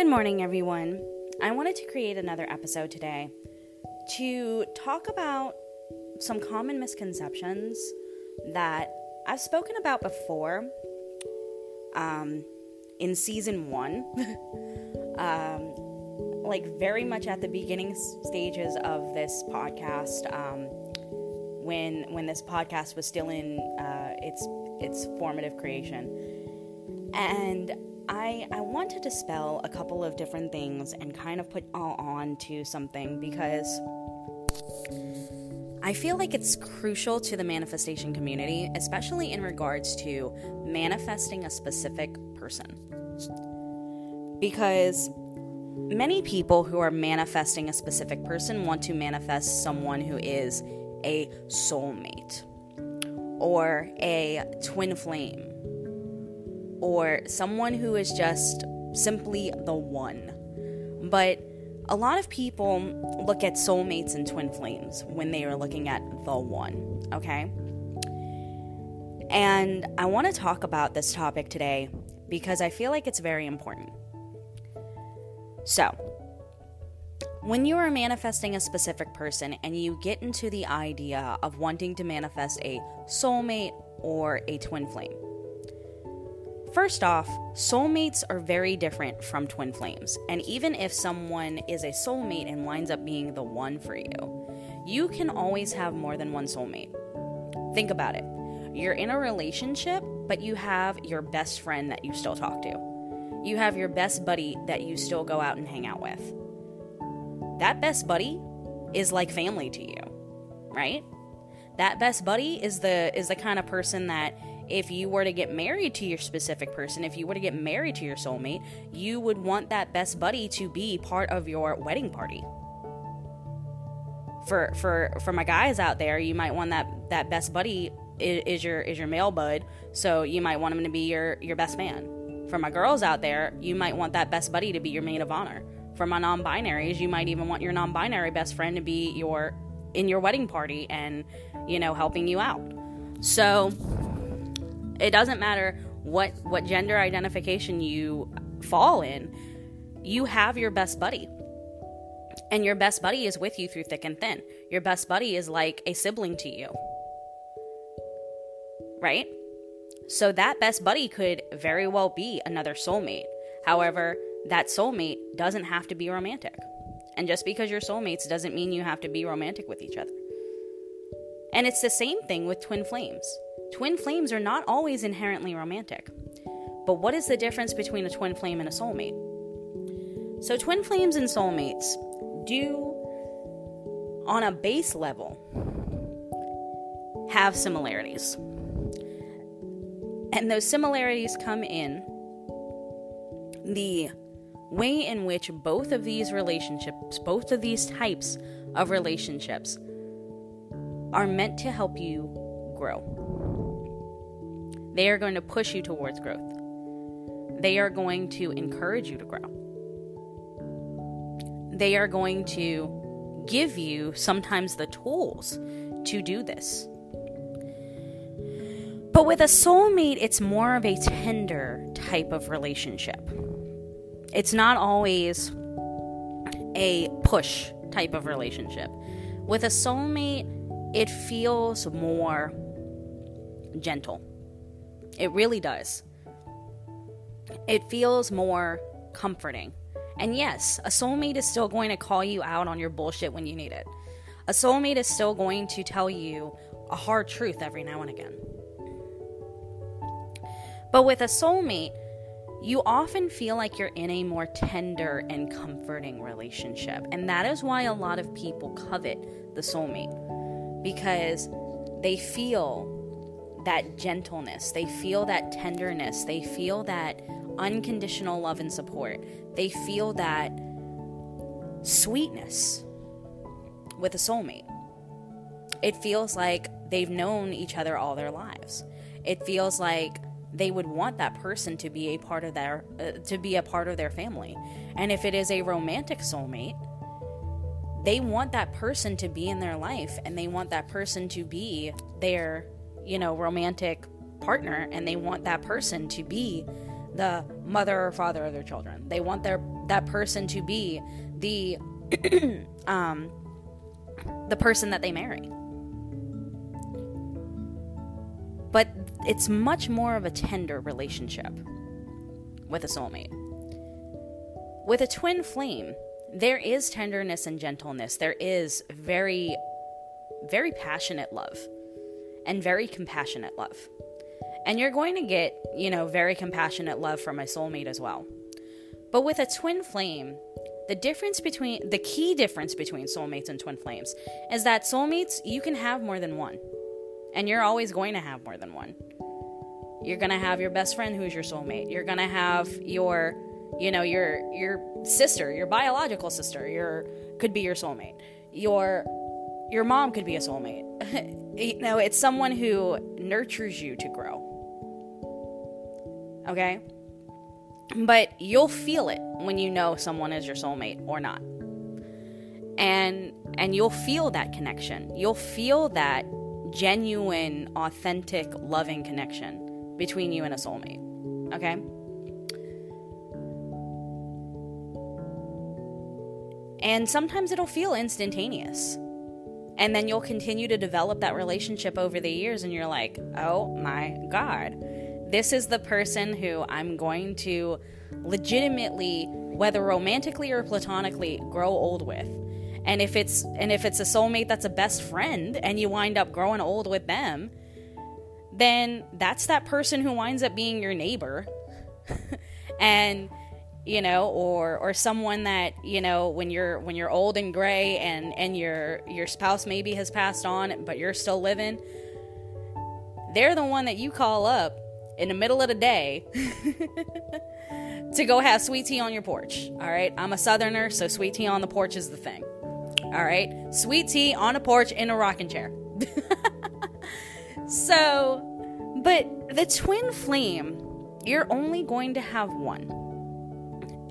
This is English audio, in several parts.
Good morning, everyone. I wanted to create another episode today to talk about some common misconceptions that I've spoken about before um, in season one, um, like very much at the beginning stages of this podcast. Um, when when this podcast was still in uh, its its formative creation, and I I want to dispel a couple of different things and kind of put all on to something because I feel like it's crucial to the manifestation community, especially in regards to manifesting a specific person. Because many people who are manifesting a specific person want to manifest someone who is a soulmate or a twin flame or someone who is just simply the one. But a lot of people look at soulmates and twin flames when they are looking at the one, okay? And I want to talk about this topic today because I feel like it's very important. So, when you are manifesting a specific person and you get into the idea of wanting to manifest a soulmate or a twin flame, First off, soulmates are very different from twin flames, and even if someone is a soulmate and winds up being the one for you, you can always have more than one soulmate. Think about it. You're in a relationship, but you have your best friend that you still talk to. You have your best buddy that you still go out and hang out with. That best buddy is like family to you, right? That best buddy is the is the kind of person that if you were to get married to your specific person, if you were to get married to your soulmate, you would want that best buddy to be part of your wedding party. For for for my guys out there, you might want that that best buddy is, is your is your male bud, so you might want him to be your your best man. For my girls out there, you might want that best buddy to be your maid of honor. For my non-binaries, you might even want your non-binary best friend to be your in your wedding party and you know helping you out. So it doesn't matter what what gender identification you fall in. You have your best buddy. And your best buddy is with you through thick and thin. Your best buddy is like a sibling to you. Right? So that best buddy could very well be another soulmate. However, that soulmate doesn't have to be romantic. And just because you're soulmates doesn't mean you have to be romantic with each other. And it's the same thing with twin flames. Twin flames are not always inherently romantic. But what is the difference between a twin flame and a soulmate? So, twin flames and soulmates do, on a base level, have similarities. And those similarities come in the way in which both of these relationships, both of these types of relationships, are meant to help you grow. They are going to push you towards growth. They are going to encourage you to grow. They are going to give you sometimes the tools to do this. But with a soulmate, it's more of a tender type of relationship. It's not always a push type of relationship. With a soulmate, it feels more gentle. It really does. It feels more comforting. And yes, a soulmate is still going to call you out on your bullshit when you need it. A soulmate is still going to tell you a hard truth every now and again. But with a soulmate, you often feel like you're in a more tender and comforting relationship. And that is why a lot of people covet the soulmate because they feel that gentleness, they feel that tenderness, they feel that unconditional love and support, they feel that sweetness with a soulmate. It feels like they've known each other all their lives. It feels like they would want that person to be a part of their uh, to be a part of their family. And if it is a romantic soulmate, they want that person to be in their life and they want that person to be their you know, romantic partner and they want that person to be the mother or father of their children. They want their that person to be the um the person that they marry. But it's much more of a tender relationship with a soulmate. With a twin flame, there is tenderness and gentleness. There is very, very passionate love and very compassionate love. And you're going to get, you know, very compassionate love from my soulmate as well. But with a twin flame, the difference between the key difference between soulmates and twin flames is that soulmates you can have more than one. And you're always going to have more than one. You're going to have your best friend who's your soulmate. You're going to have your you know, your your sister, your biological sister, your could be your soulmate. Your your mom could be a soulmate. you know, it's someone who nurtures you to grow. Okay? But you'll feel it when you know someone is your soulmate or not. And and you'll feel that connection. You'll feel that genuine, authentic, loving connection between you and a soulmate. Okay? And sometimes it'll feel instantaneous. And then you'll continue to develop that relationship over the years, and you're like, oh my God, this is the person who I'm going to legitimately, whether romantically or platonically, grow old with. And if it's and if it's a soulmate that's a best friend and you wind up growing old with them, then that's that person who winds up being your neighbor. and you know or or someone that you know when you're when you're old and gray and and your your spouse maybe has passed on but you're still living they're the one that you call up in the middle of the day to go have sweet tea on your porch all right? I'm a southerner so sweet tea on the porch is the thing all right? Sweet tea on a porch in a rocking chair. So but the twin flame you're only going to have one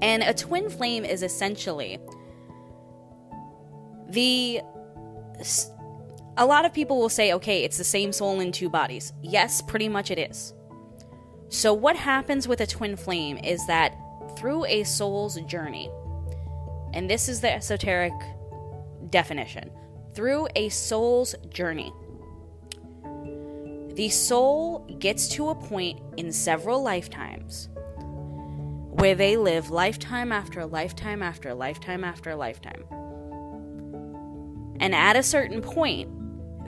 and a twin flame is essentially the. A lot of people will say, okay, it's the same soul in two bodies. Yes, pretty much it is. So, what happens with a twin flame is that through a soul's journey, and this is the esoteric definition through a soul's journey, the soul gets to a point in several lifetimes where they live lifetime after lifetime after lifetime after lifetime. And at a certain point,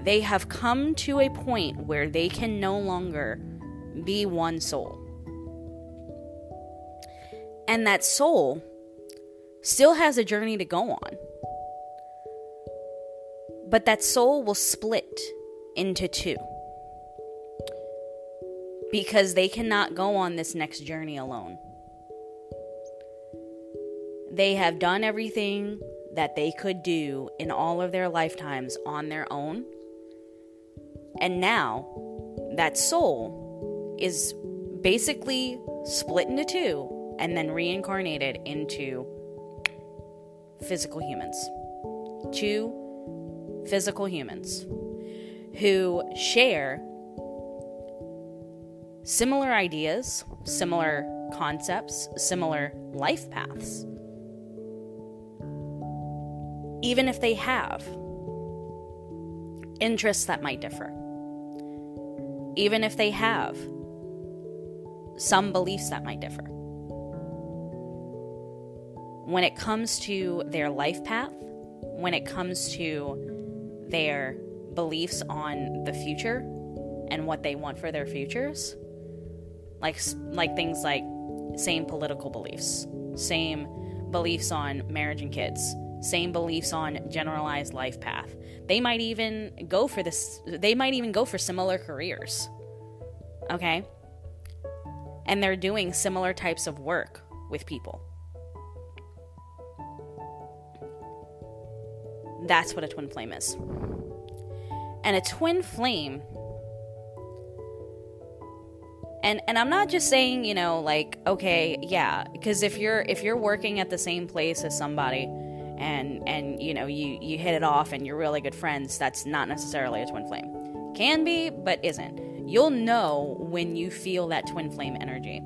they have come to a point where they can no longer be one soul. And that soul still has a journey to go on. But that soul will split into two. Because they cannot go on this next journey alone. They have done everything that they could do in all of their lifetimes on their own. And now that soul is basically split into two and then reincarnated into physical humans. Two physical humans who share similar ideas, similar concepts, similar life paths even if they have interests that might differ, even if they have some beliefs that might differ. When it comes to their life path, when it comes to their beliefs on the future and what they want for their futures, like like things like same political beliefs, same beliefs on marriage and kids, same beliefs on generalized life path. They might even go for this they might even go for similar careers. Okay? And they're doing similar types of work with people. That's what a twin flame is. And a twin flame and and I'm not just saying, you know, like okay, yeah, because if you're if you're working at the same place as somebody and and you know you you hit it off and you're really good friends that's not necessarily a twin flame can be but isn't You'll know when you feel that twin flame energy.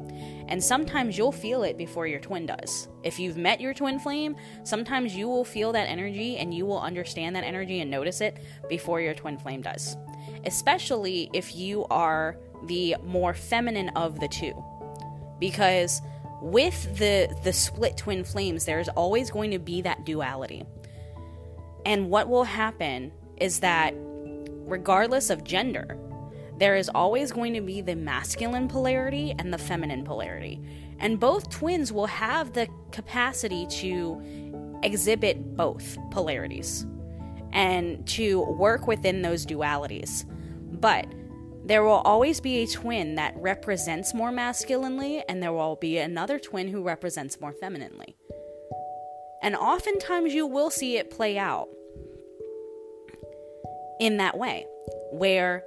And sometimes you'll feel it before your twin does. If you've met your twin flame, sometimes you will feel that energy and you will understand that energy and notice it before your twin flame does. Especially if you are the more feminine of the two. Because with the the split twin flames there's always going to be that duality. And what will happen is that regardless of gender, there is always going to be the masculine polarity and the feminine polarity. And both twins will have the capacity to exhibit both polarities and to work within those dualities. But there will always be a twin that represents more masculinely, and there will be another twin who represents more femininely. And oftentimes you will see it play out in that way, where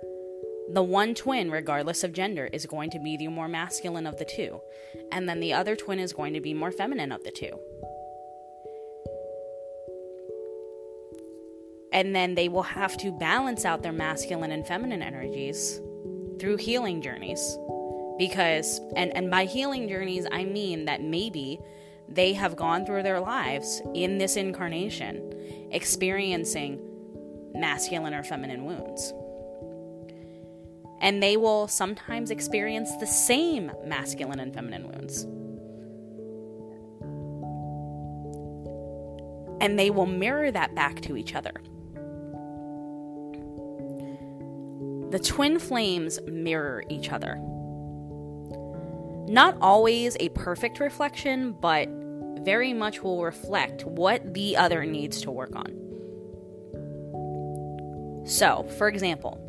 the one twin, regardless of gender, is going to be the more masculine of the two, and then the other twin is going to be more feminine of the two. And then they will have to balance out their masculine and feminine energies through healing journeys. Because, and, and by healing journeys, I mean that maybe they have gone through their lives in this incarnation experiencing masculine or feminine wounds and they will sometimes experience the same masculine and feminine wounds. And they will mirror that back to each other. The twin flames mirror each other. Not always a perfect reflection, but very much will reflect what the other needs to work on. So, for example,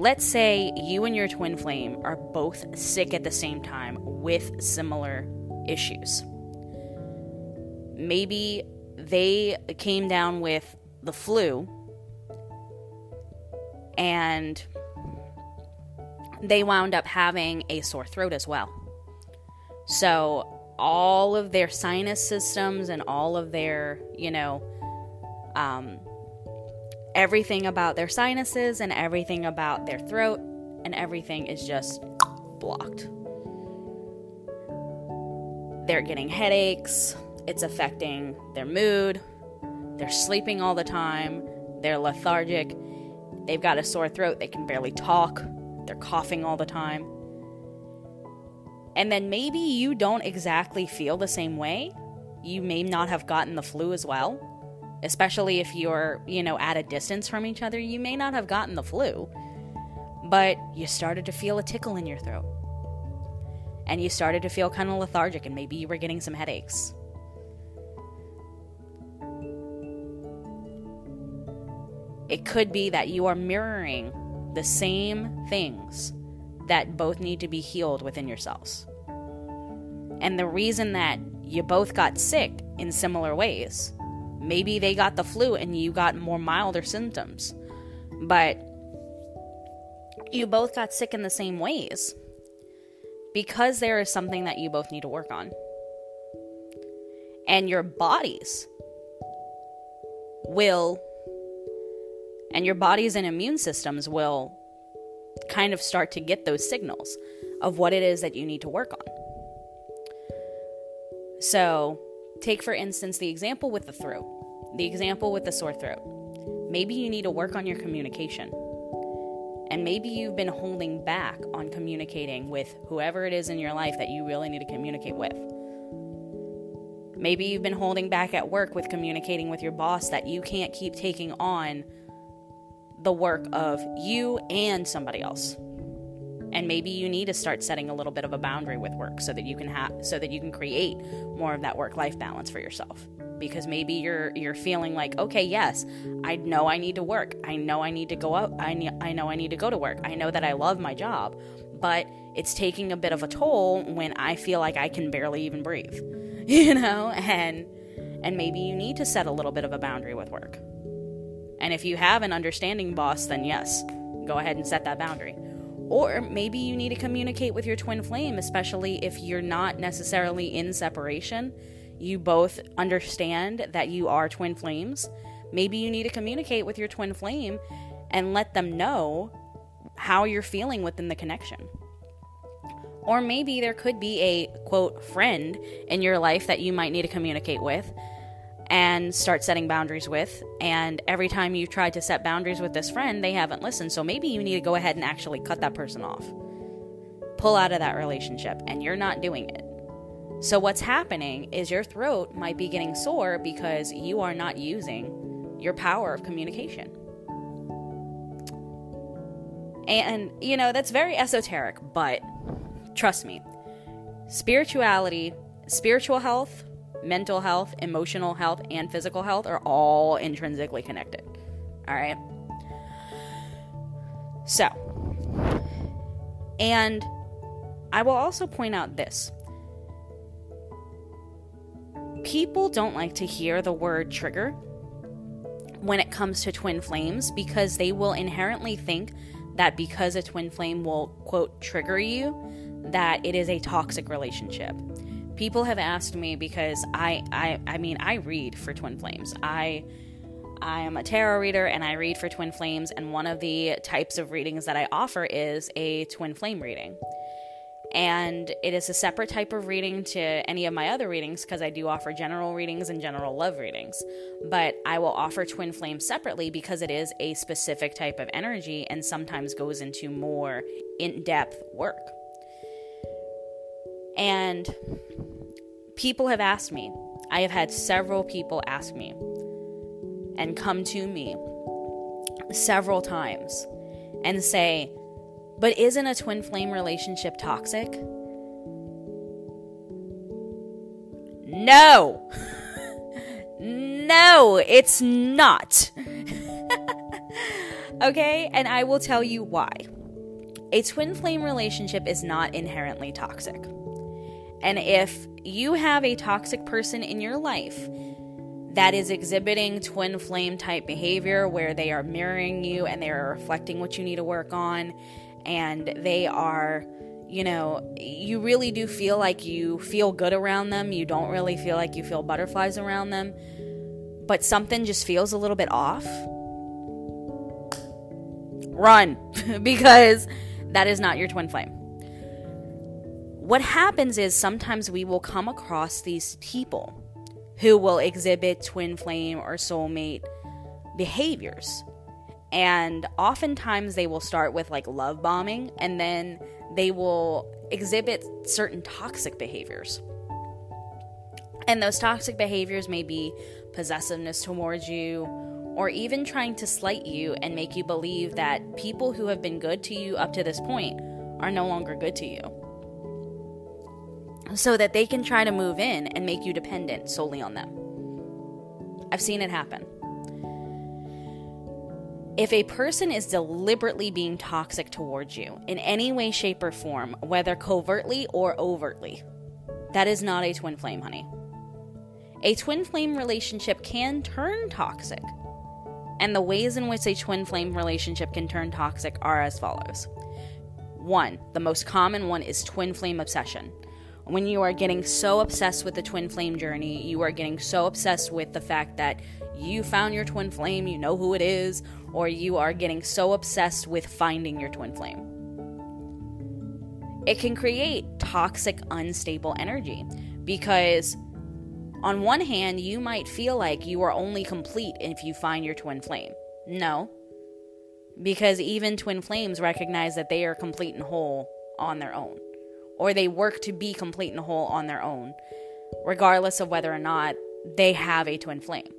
Let's say you and your twin flame are both sick at the same time with similar issues. Maybe they came down with the flu and they wound up having a sore throat as well. So, all of their sinus systems and all of their, you know, um, everything about their sinuses and everything about their throat and everything is just blocked. They're getting headaches, it's affecting their mood, they're sleeping all the time, they're lethargic, they've got a sore throat, they can barely talk, they're coughing all the time. And then maybe you don't exactly feel the same way. You may not have gotten the flu as well especially if you're, you know, at a distance from each other, you may not have gotten the flu, but you started to feel a tickle in your throat. And you started to feel kind of lethargic, and maybe you were getting some headaches. It could be that you are mirroring the same things that both need to be healed within yourselves. And the reason that you both got sick in similar ways Maybe they got the flu and you got more milder symptoms. But you both got sick in the same ways because there is something that you both need to work on. And your bodies will, and your bodies and immune systems will kind of start to get those signals of what it is that you need to work on. So, Take, for instance, the example with the throat, the example with the sore throat. Maybe you need to work on your communication. And maybe you've been holding back on communicating with whoever it is in your life that you really need to communicate with. Maybe you've been holding back at work with communicating with your boss that you can't keep taking on the work of you and somebody else. And maybe you need to start setting a little bit of a boundary with work so that you can have so that you can create more of that work life balance for yourself. Because maybe you're you're feeling like okay yes i know i need to work. I know i need to go out i, ne- I know i need to go to work. I know that i love my job but it's taking a bit of a toll when i feel like i can barely even breathe you know? And and maybe you need to set a little bit of a boundary with work and if you have an understanding boss then yes go ahead and set that boundary or maybe you need to communicate with your twin flame, especially if you're not necessarily in separation. You both understand that you are twin flames. Maybe you need to communicate with your twin flame and let them know how you're feeling within the connection. Or maybe there could be a quote friend in your life that you might need to communicate with and start setting boundaries with. And every time you try to set boundaries with this friend, they haven't listened. So maybe you need to go ahead and actually cut that person off. Pull out of that relationship, and you're not doing it. So, what's happening is your throat might be getting sore because you are not using your power of communication. And, you know, that's very esoteric, but trust me, spirituality, spiritual health, mental health, emotional health, and physical health are all intrinsically connected. All right. So, and I will also point out this people don't like to hear the word trigger when it comes to twin flames because they will inherently think that because a twin flame will, quote, trigger you, that it is a toxic relationship people have asked me because I, I I mean I read for twin flames. I I am a tarot reader and I read for twin flames and one of the types of readings that I offer is a twin flame reading. And it is a separate type of reading to any of my other readings because I do offer general readings and general love readings. But I will offer twin flame separately because it is a specific type of energy and sometimes goes into more in depth work. And people have asked me, I have had several people ask me and come to me several times and say, but isn't a twin flame relationship toxic? No. no, it's not. okay, and I will tell you why. A twin flame relationship is not inherently toxic. And if you have a toxic person in your life that is exhibiting twin flame type behavior where they are mirroring you and they are reflecting what you need to work on and they are you know you really do feel like you feel good around them you don't really feel like you feel butterflies around them but something just feels a little bit off run because that is not your twin flame what happens is sometimes we will come across these people who will exhibit twin flame or soulmate behaviors. And oftentimes they will start with like love bombing and then they will exhibit certain toxic behaviors. And those toxic behaviors may be possessiveness towards you or even trying to slight you and make you believe that people who have been good to you up to this point are no longer good to you so that they can try to move in and make you dependent solely on them. I've seen it happen. If a person is deliberately being toxic towards you in any way, shape, or form, whether covertly or overtly, that is not a twin flame, honey. A twin flame relationship can turn toxic. And the ways in which a twin flame relationship can turn toxic are as follows. One, the most common one is twin flame obsession when you are getting so obsessed with the twin flame journey, you are getting so obsessed with the fact that you found your twin flame, you know who it is, or you are getting so obsessed with finding your twin flame. It can create toxic, unstable energy because, on one hand, you might feel like you are only complete if you find your twin flame. No, because even twin flames recognize that they are complete and whole on their own or they work to be complete and whole on their own, regardless of whether or not they have a twin flame.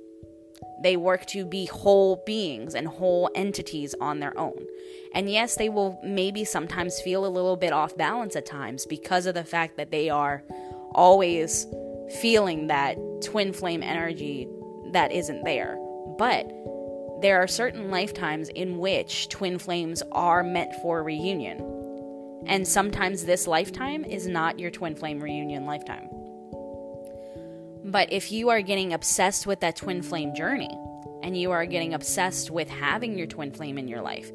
They work to be whole beings and whole entities on their own. And yes, they will maybe sometimes feel a little bit off balance at times because of the fact that they are always feeling that twin flame energy that isn't there. But there are certain lifetimes in which twin flames are meant for reunion and sometimes this lifetime is not your twin flame reunion lifetime. But if you are getting obsessed with that twin flame journey, and you are getting obsessed with having your twin flame in your life,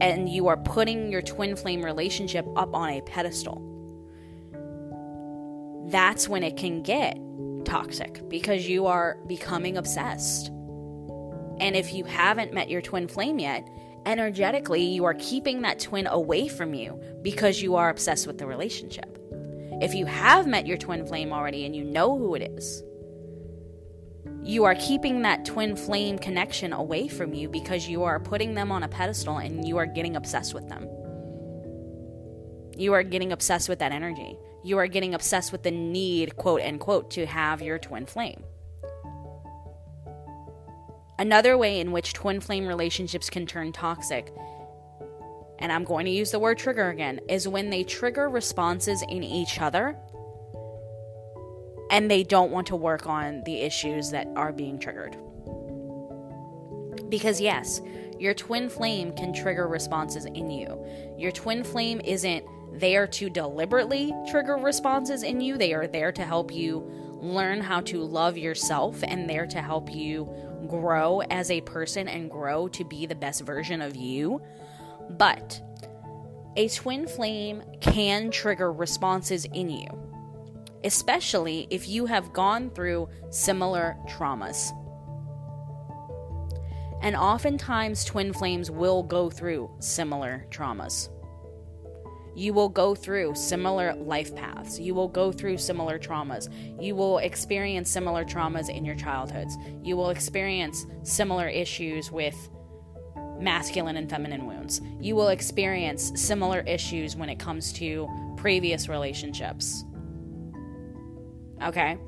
and you are putting your twin flame relationship up on a pedestal, that's when it can get toxic because you are becoming obsessed. And if you haven't met your twin flame yet, energetically, you are keeping that twin away from you because you are obsessed with the relationship. If you have met your twin flame already and you know who it is, you are keeping that twin flame connection away from you because you are putting them on a pedestal and you are getting obsessed with them. You are getting obsessed with that energy. You are getting obsessed with the need, quote unquote, to have your twin flame. Another way in which twin flame relationships can turn toxic, and I'm going to use the word trigger again, is when they trigger responses in each other and they don't want to work on the issues that are being triggered. Because, yes, your twin flame can trigger responses in you. Your twin flame isn't there to deliberately trigger responses in you, they are there to help you learn how to love yourself and there to help you grow as a person and grow to be the best version of you. But a twin flame can trigger responses in you, especially if you have gone through similar traumas. And oftentimes, twin flames will go through similar traumas. You will go through similar life paths. You will go through similar traumas. You will experience similar traumas in your childhoods. You will experience similar issues with masculine and feminine wounds. You will experience similar issues when it comes to previous relationships. Okay?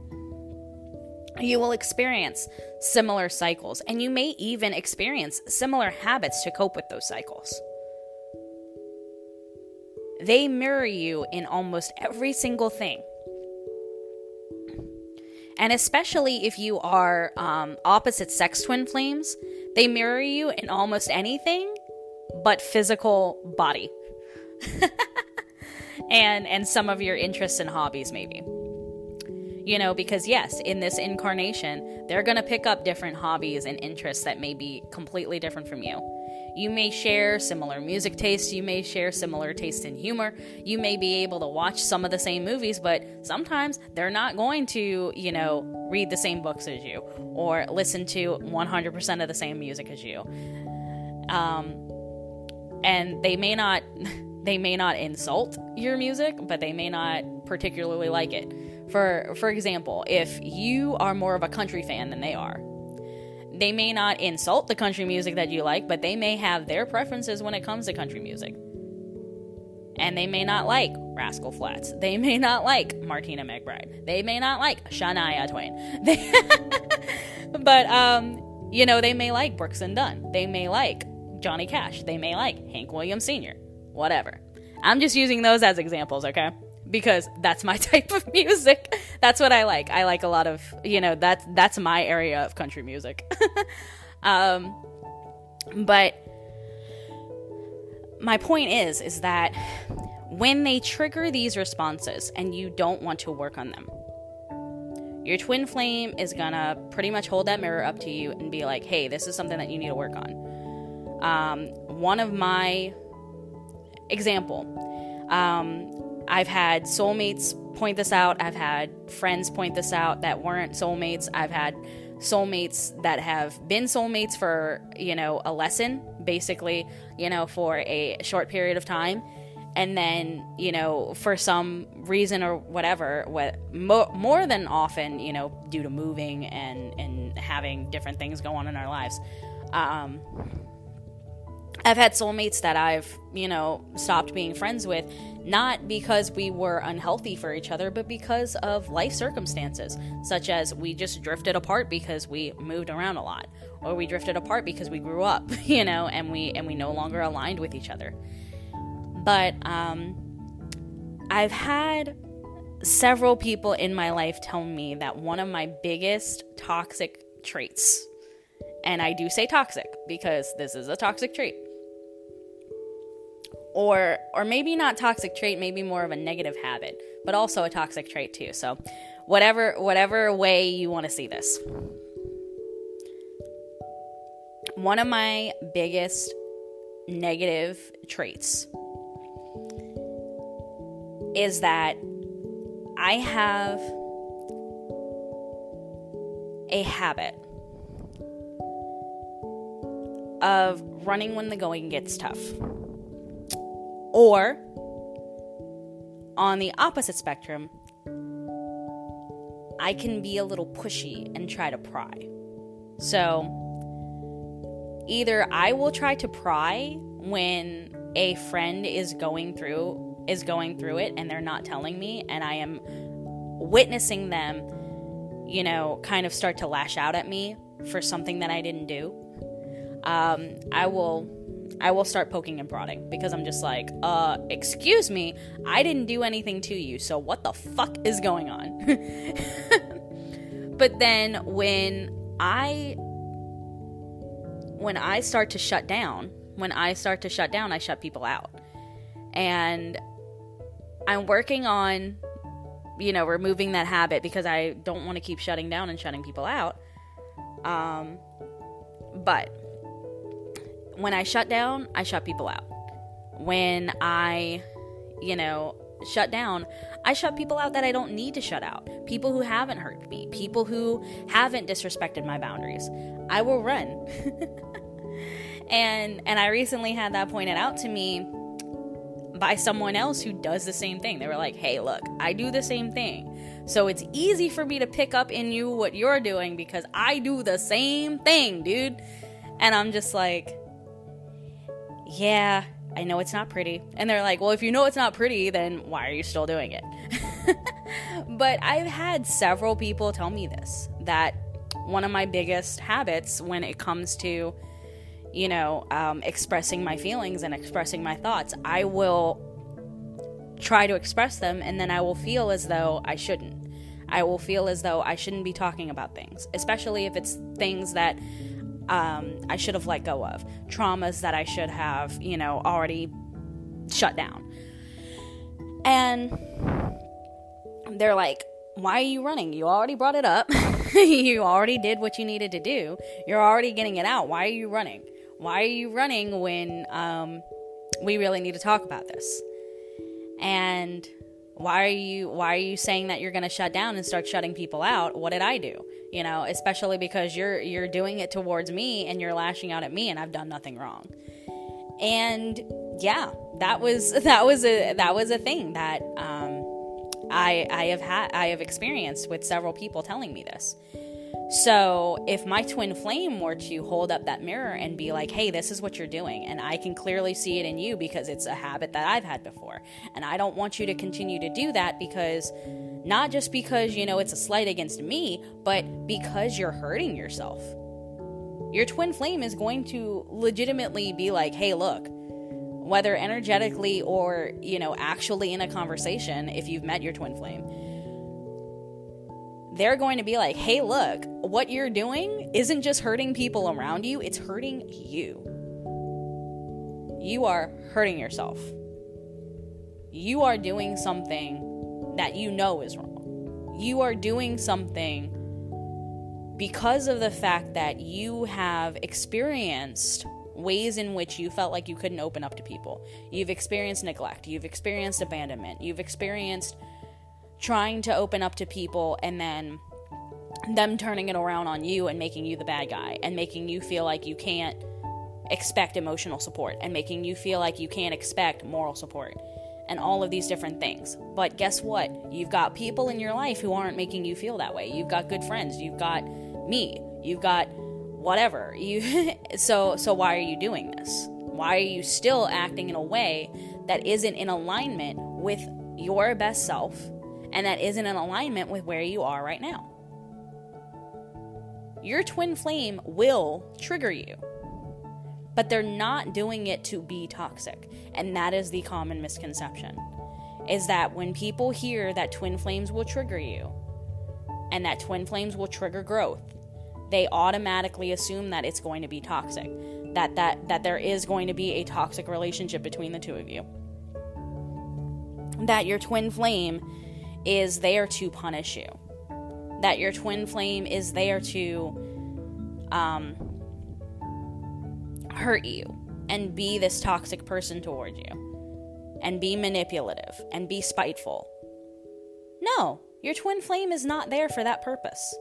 You will experience similar cycles, and you may even experience similar habits to cope with those cycles. They mirror you in almost every single thing. And especially if you are um, opposite sex twin flames, they mirror you in almost anything but physical body. and and some of your interests and hobbies maybe. You know, because yes, in this incarnation, they're going to pick up different hobbies and interests that may be completely different from you. You may share similar music tastes, you may share similar taste in humor, you may be able to watch some of the same movies, but sometimes they're not going to, you know, read the same books as you or listen to 100% of the same music as you. Um, and they may not they may not insult your music, but they may not particularly like it. For for example, if you are more of a country fan than they are, they may not insult the country music that you like, but they may have their preferences when it comes to country music. And they may not like Rascal Flatts. They may not like Martina McBride. They may not like Shania Twain. They but um, you know, they may like Brooks and Dunn. They may like Johnny Cash. They may like Hank Williams Sr. Whatever. I'm just using those as examples, okay? Because that's my type of music. That's what I like. I like a lot of, you know, that's that's my area of country music. um but my point is is that when they trigger these responses and you don't want to work on them, your twin flame is gonna pretty much hold that mirror up to you and be like, hey, this is something that you need to work on. Um, one of my example, um, I've had soulmates point this out. I've had friends point this out that weren't soulmates. I've had soulmates that have been soulmates for, you know, a lesson, basically, you know, for a short period of time. And then, you know, for some reason or whatever, what mo- more than often, you know, due to moving and and having different things go on in our lives, um, I've had soulmates that I've, you know, stopped being friends with, not because we were unhealthy for each other, but because of life circumstances, such as we just drifted apart because we moved around a lot, or we drifted apart because we grew up, you know, and we and we no longer aligned with each other. But um, I've had several people in my life tell me that one of my biggest toxic traits, and I do say toxic because this is a toxic trait or or maybe not toxic trait maybe more of a negative habit but also a toxic trait too so whatever whatever way you want to see this one of my biggest negative traits is that I have a habit of running when the going gets tough. Or on the opposite spectrum, I can be a little pushy and try to pry. So either I will try to pry when a friend is going through is going through it and they're not telling me and I am witnessing them, you know, kind of start to lash out at me for something that I didn't do. Um, I will I will start poking and prodding because I'm just like, uh, excuse me, I didn't do anything to you, so what the fuck is going on? but then when I when I start to shut down, when I start to shut down, I shut people out. And I'm working on you know, removing that habit because I don't want to keep shutting down and shutting people out. Um but when I shut down, I shut people out. When I, you know, shut down, I shut people out that I don't need to shut out. People who haven't hurt me, people who haven't disrespected my boundaries. I will run. and and I recently had that pointed out to me by someone else who does the same thing. They were like, "Hey, look, I do the same thing." So it's easy for me to pick up in you what you're doing because I do the same thing, dude. And I'm just like, yeah, I know it's not pretty. And they're like, well, if you know it's not pretty, then why are you still doing it? but I've had several people tell me this that one of my biggest habits when it comes to, you know, um, expressing my feelings and expressing my thoughts, I will try to express them and then I will feel as though I shouldn't. I will feel as though I shouldn't be talking about things, especially if it's things that um, I should have let go of, traumas that I should have, you know, already shut down. And they're like, why are you running? You already brought it up. you already did what you needed to do. You're already getting it out. Why are you running? Why are you running when um, we really need to talk about this? And why are you why are you saying that you're going to shut down and start shutting people out? What did i do? You know especially because you're you're doing it towards me and you're lashing out at me and i've done nothing wrong. And yeah that was that was a that was a thing that um, i i have had i have experienced with several people telling me this so, if my twin flame were to hold up that mirror and be like, hey, this is what you're doing, and I can clearly see it in you because it's a habit that I've had before, and I don't want you to continue to do that because not just because, you know, it's a slight against me, but because you're hurting yourself. Your twin flame is going to legitimately be like, hey, look, whether energetically or, you know, actually in a conversation, if you've met your twin flame they're going to be like, hey, look, what you're doing isn't just hurting people around you, it's hurting you. You are hurting yourself. You are doing something that you know is wrong. You are doing something because of the fact that you have experienced ways in which you felt like you couldn't open up to people. You've experienced neglect, you've experienced abandonment, you've experienced trying to open up to people and then them turning it around on you and making you the bad guy and making you feel like you can't expect emotional support and making you feel like you can't expect moral support and all of these different things. But guess what? You've got people in your life who aren't making you feel that way. You've got good friends, you've got me, you've got whatever. You so so why are you doing this? Why are you still acting in a way that isn't in alignment with your best self and that isn't in alignment with where you are right now. Your twin flame will trigger you, but they're not doing it to be toxic. And that is the common misconception is that when people hear that twin flames will trigger you and that twin flames will trigger growth, they automatically assume that it's going to be toxic, that that that there is going to be a toxic relationship between the two of you. That your twin flame is there to punish you. That your twin flame is there to um, hurt you and be this toxic person toward you and be manipulative and be spiteful. No, your twin flame is not there for that purpose.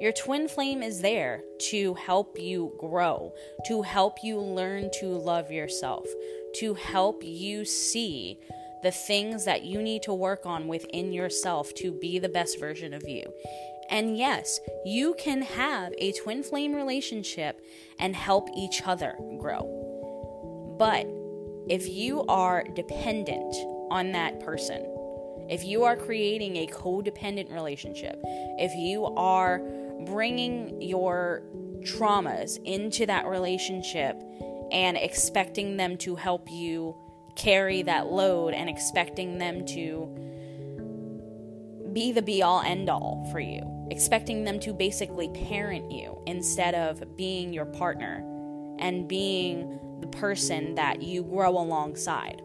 Your twin flame is there to help you grow, to help you learn to love yourself, to help you see the things that you need to work on within yourself to be the best version of you. And yes, you can have a twin flame relationship and help each other grow. But if you are dependent on that person, if you are creating a codependent relationship, if you are bringing your traumas into that relationship and expecting them to help you carry that load and expecting them to be the be all end all for you, expecting them to basically parent you instead of being your partner and being the person that you grow alongside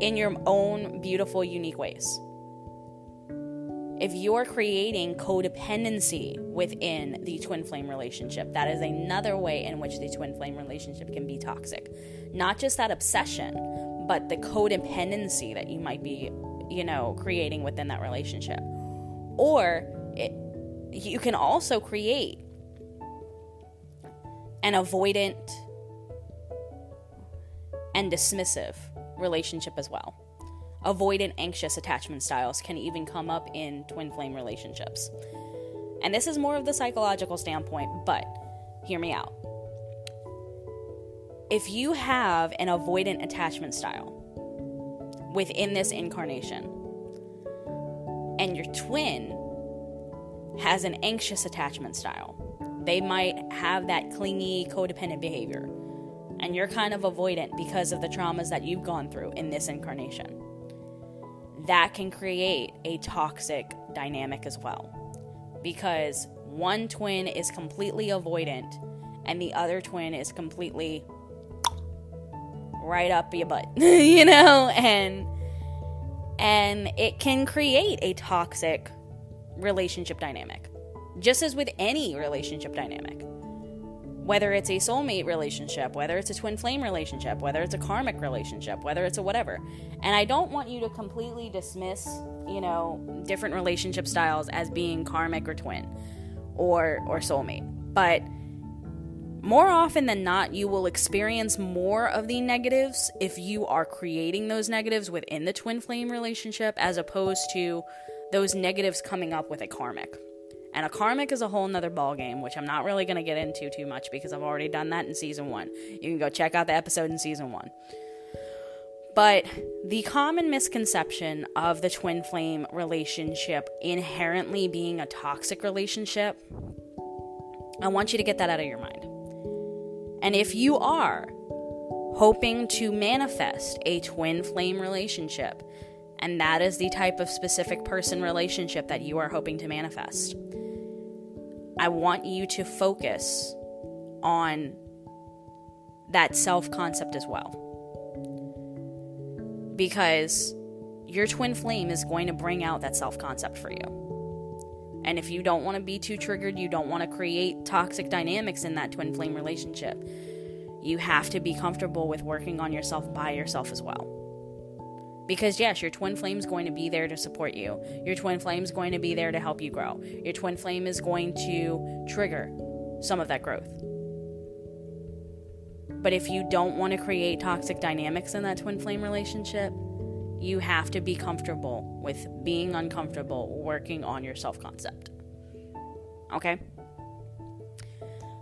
in your own beautiful, unique ways. If you're creating codependency within the twin flame relationship, that is another way in which the twin flame relationship can be toxic. Not just that obsession, but the codependency that you might be, you know, creating within that relationship. Or it, you can also create an avoidant and dismissive relationship as well. Avoidant anxious attachment styles can even come up in twin flame relationships. And this is more of the psychological standpoint, but hear me out. If you have an avoidant attachment style within this incarnation, and your twin has an anxious attachment style, they might have that clingy, codependent behavior and you're kind of avoidant because of the traumas that you've gone through in this incarnation. That can create a toxic dynamic as well. Because one twin is completely avoidant and the other twin is completely right up your butt, you know, and and it can create a toxic relationship dynamic. Just as with any relationship dynamic whether it's a soulmate relationship, whether it's a twin flame relationship, whether it's a karmic relationship, whether it's a whatever. And I don't want you to completely dismiss, you know, different relationship styles as being karmic or twin or or soulmate. But more often than not, you will experience more of the negatives if you are creating those negatives within the twin flame relationship as opposed to those negatives coming up with a karmic. And a karmic is a whole nother ballgame, which I'm not really going to get into too much because I've already done that in season one. You can go check out the episode in season one. But the common misconception of the twin flame relationship inherently being a toxic relationship, I want you to get that out of your mind. And if you are hoping to manifest a twin flame relationship, and that is the type of specific person relationship that you are hoping to manifest. I want you to focus on that self concept as well. Because your twin flame is going to bring out that self concept for you. And if you don't want to be too triggered, you don't want to create toxic dynamics in that twin flame relationship, you have to be comfortable with working on yourself by yourself as well. Because, yes, your twin flame is going to be there to support you. Your twin flame is going to be there to help you grow. Your twin flame is going to trigger some of that growth. But if you don't want to create toxic dynamics in that twin flame relationship, you have to be comfortable with being uncomfortable working on your self concept. Okay?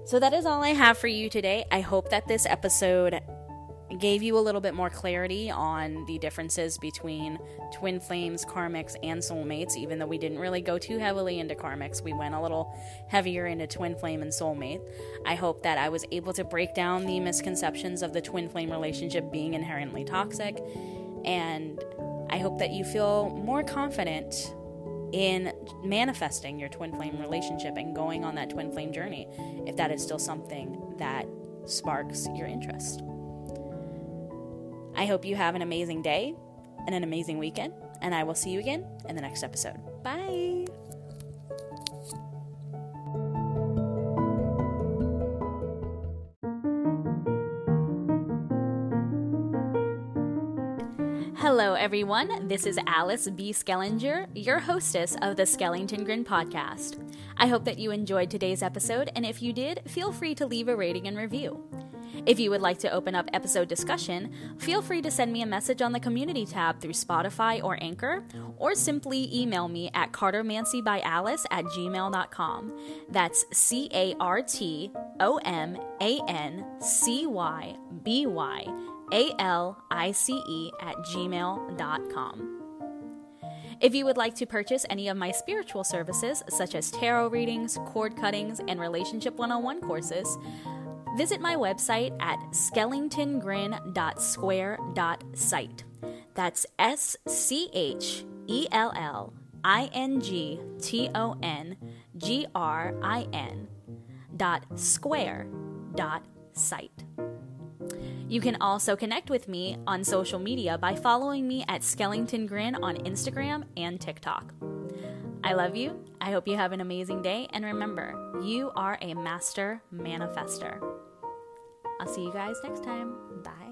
So that is all I have for you today. I hope that this episode gave you a little bit more clarity on the differences between twin flames, karmics, and soulmates, even though we didn't really go too heavily into karmics. We went a little heavier into twin flame and soulmate. I hope that I was able to break down the misconceptions of the twin flame relationship being inherently toxic, and I hope that you feel more confident in manifesting your twin flame relationship and going on that twin flame journey if that is still something that sparks your interest. I hope you have an amazing day and an amazing weekend, and I will see you again in the next episode. Bye. Hello, everyone. This is Alice B. Schellinger, your hostess of the Schellington Grin podcast. I hope that you enjoyed today's episode, and if you did, feel free to leave a rating and review. If you would like to open up episode discussion, feel free to send me a message on the community tab through Spotify or Anchor, or simply email me at cartomancybyalice at gmail.com. That's C A R T O M A N C Y B Y A L I C E at gmail.com. If you would like to purchase any of my spiritual services, such as tarot readings, cord cuttings, and relationship 101 courses, visit my website at schellingtongrin.square.site. That's S C H E L L I N G T O N G R I N dot square dot site. You can also connect with me on social media by following me at Schellington Grin on Instagram and TikTok. I love you. I hope you have an amazing day. And remember, you are a master manifester. I'll see you guys next time. Bye.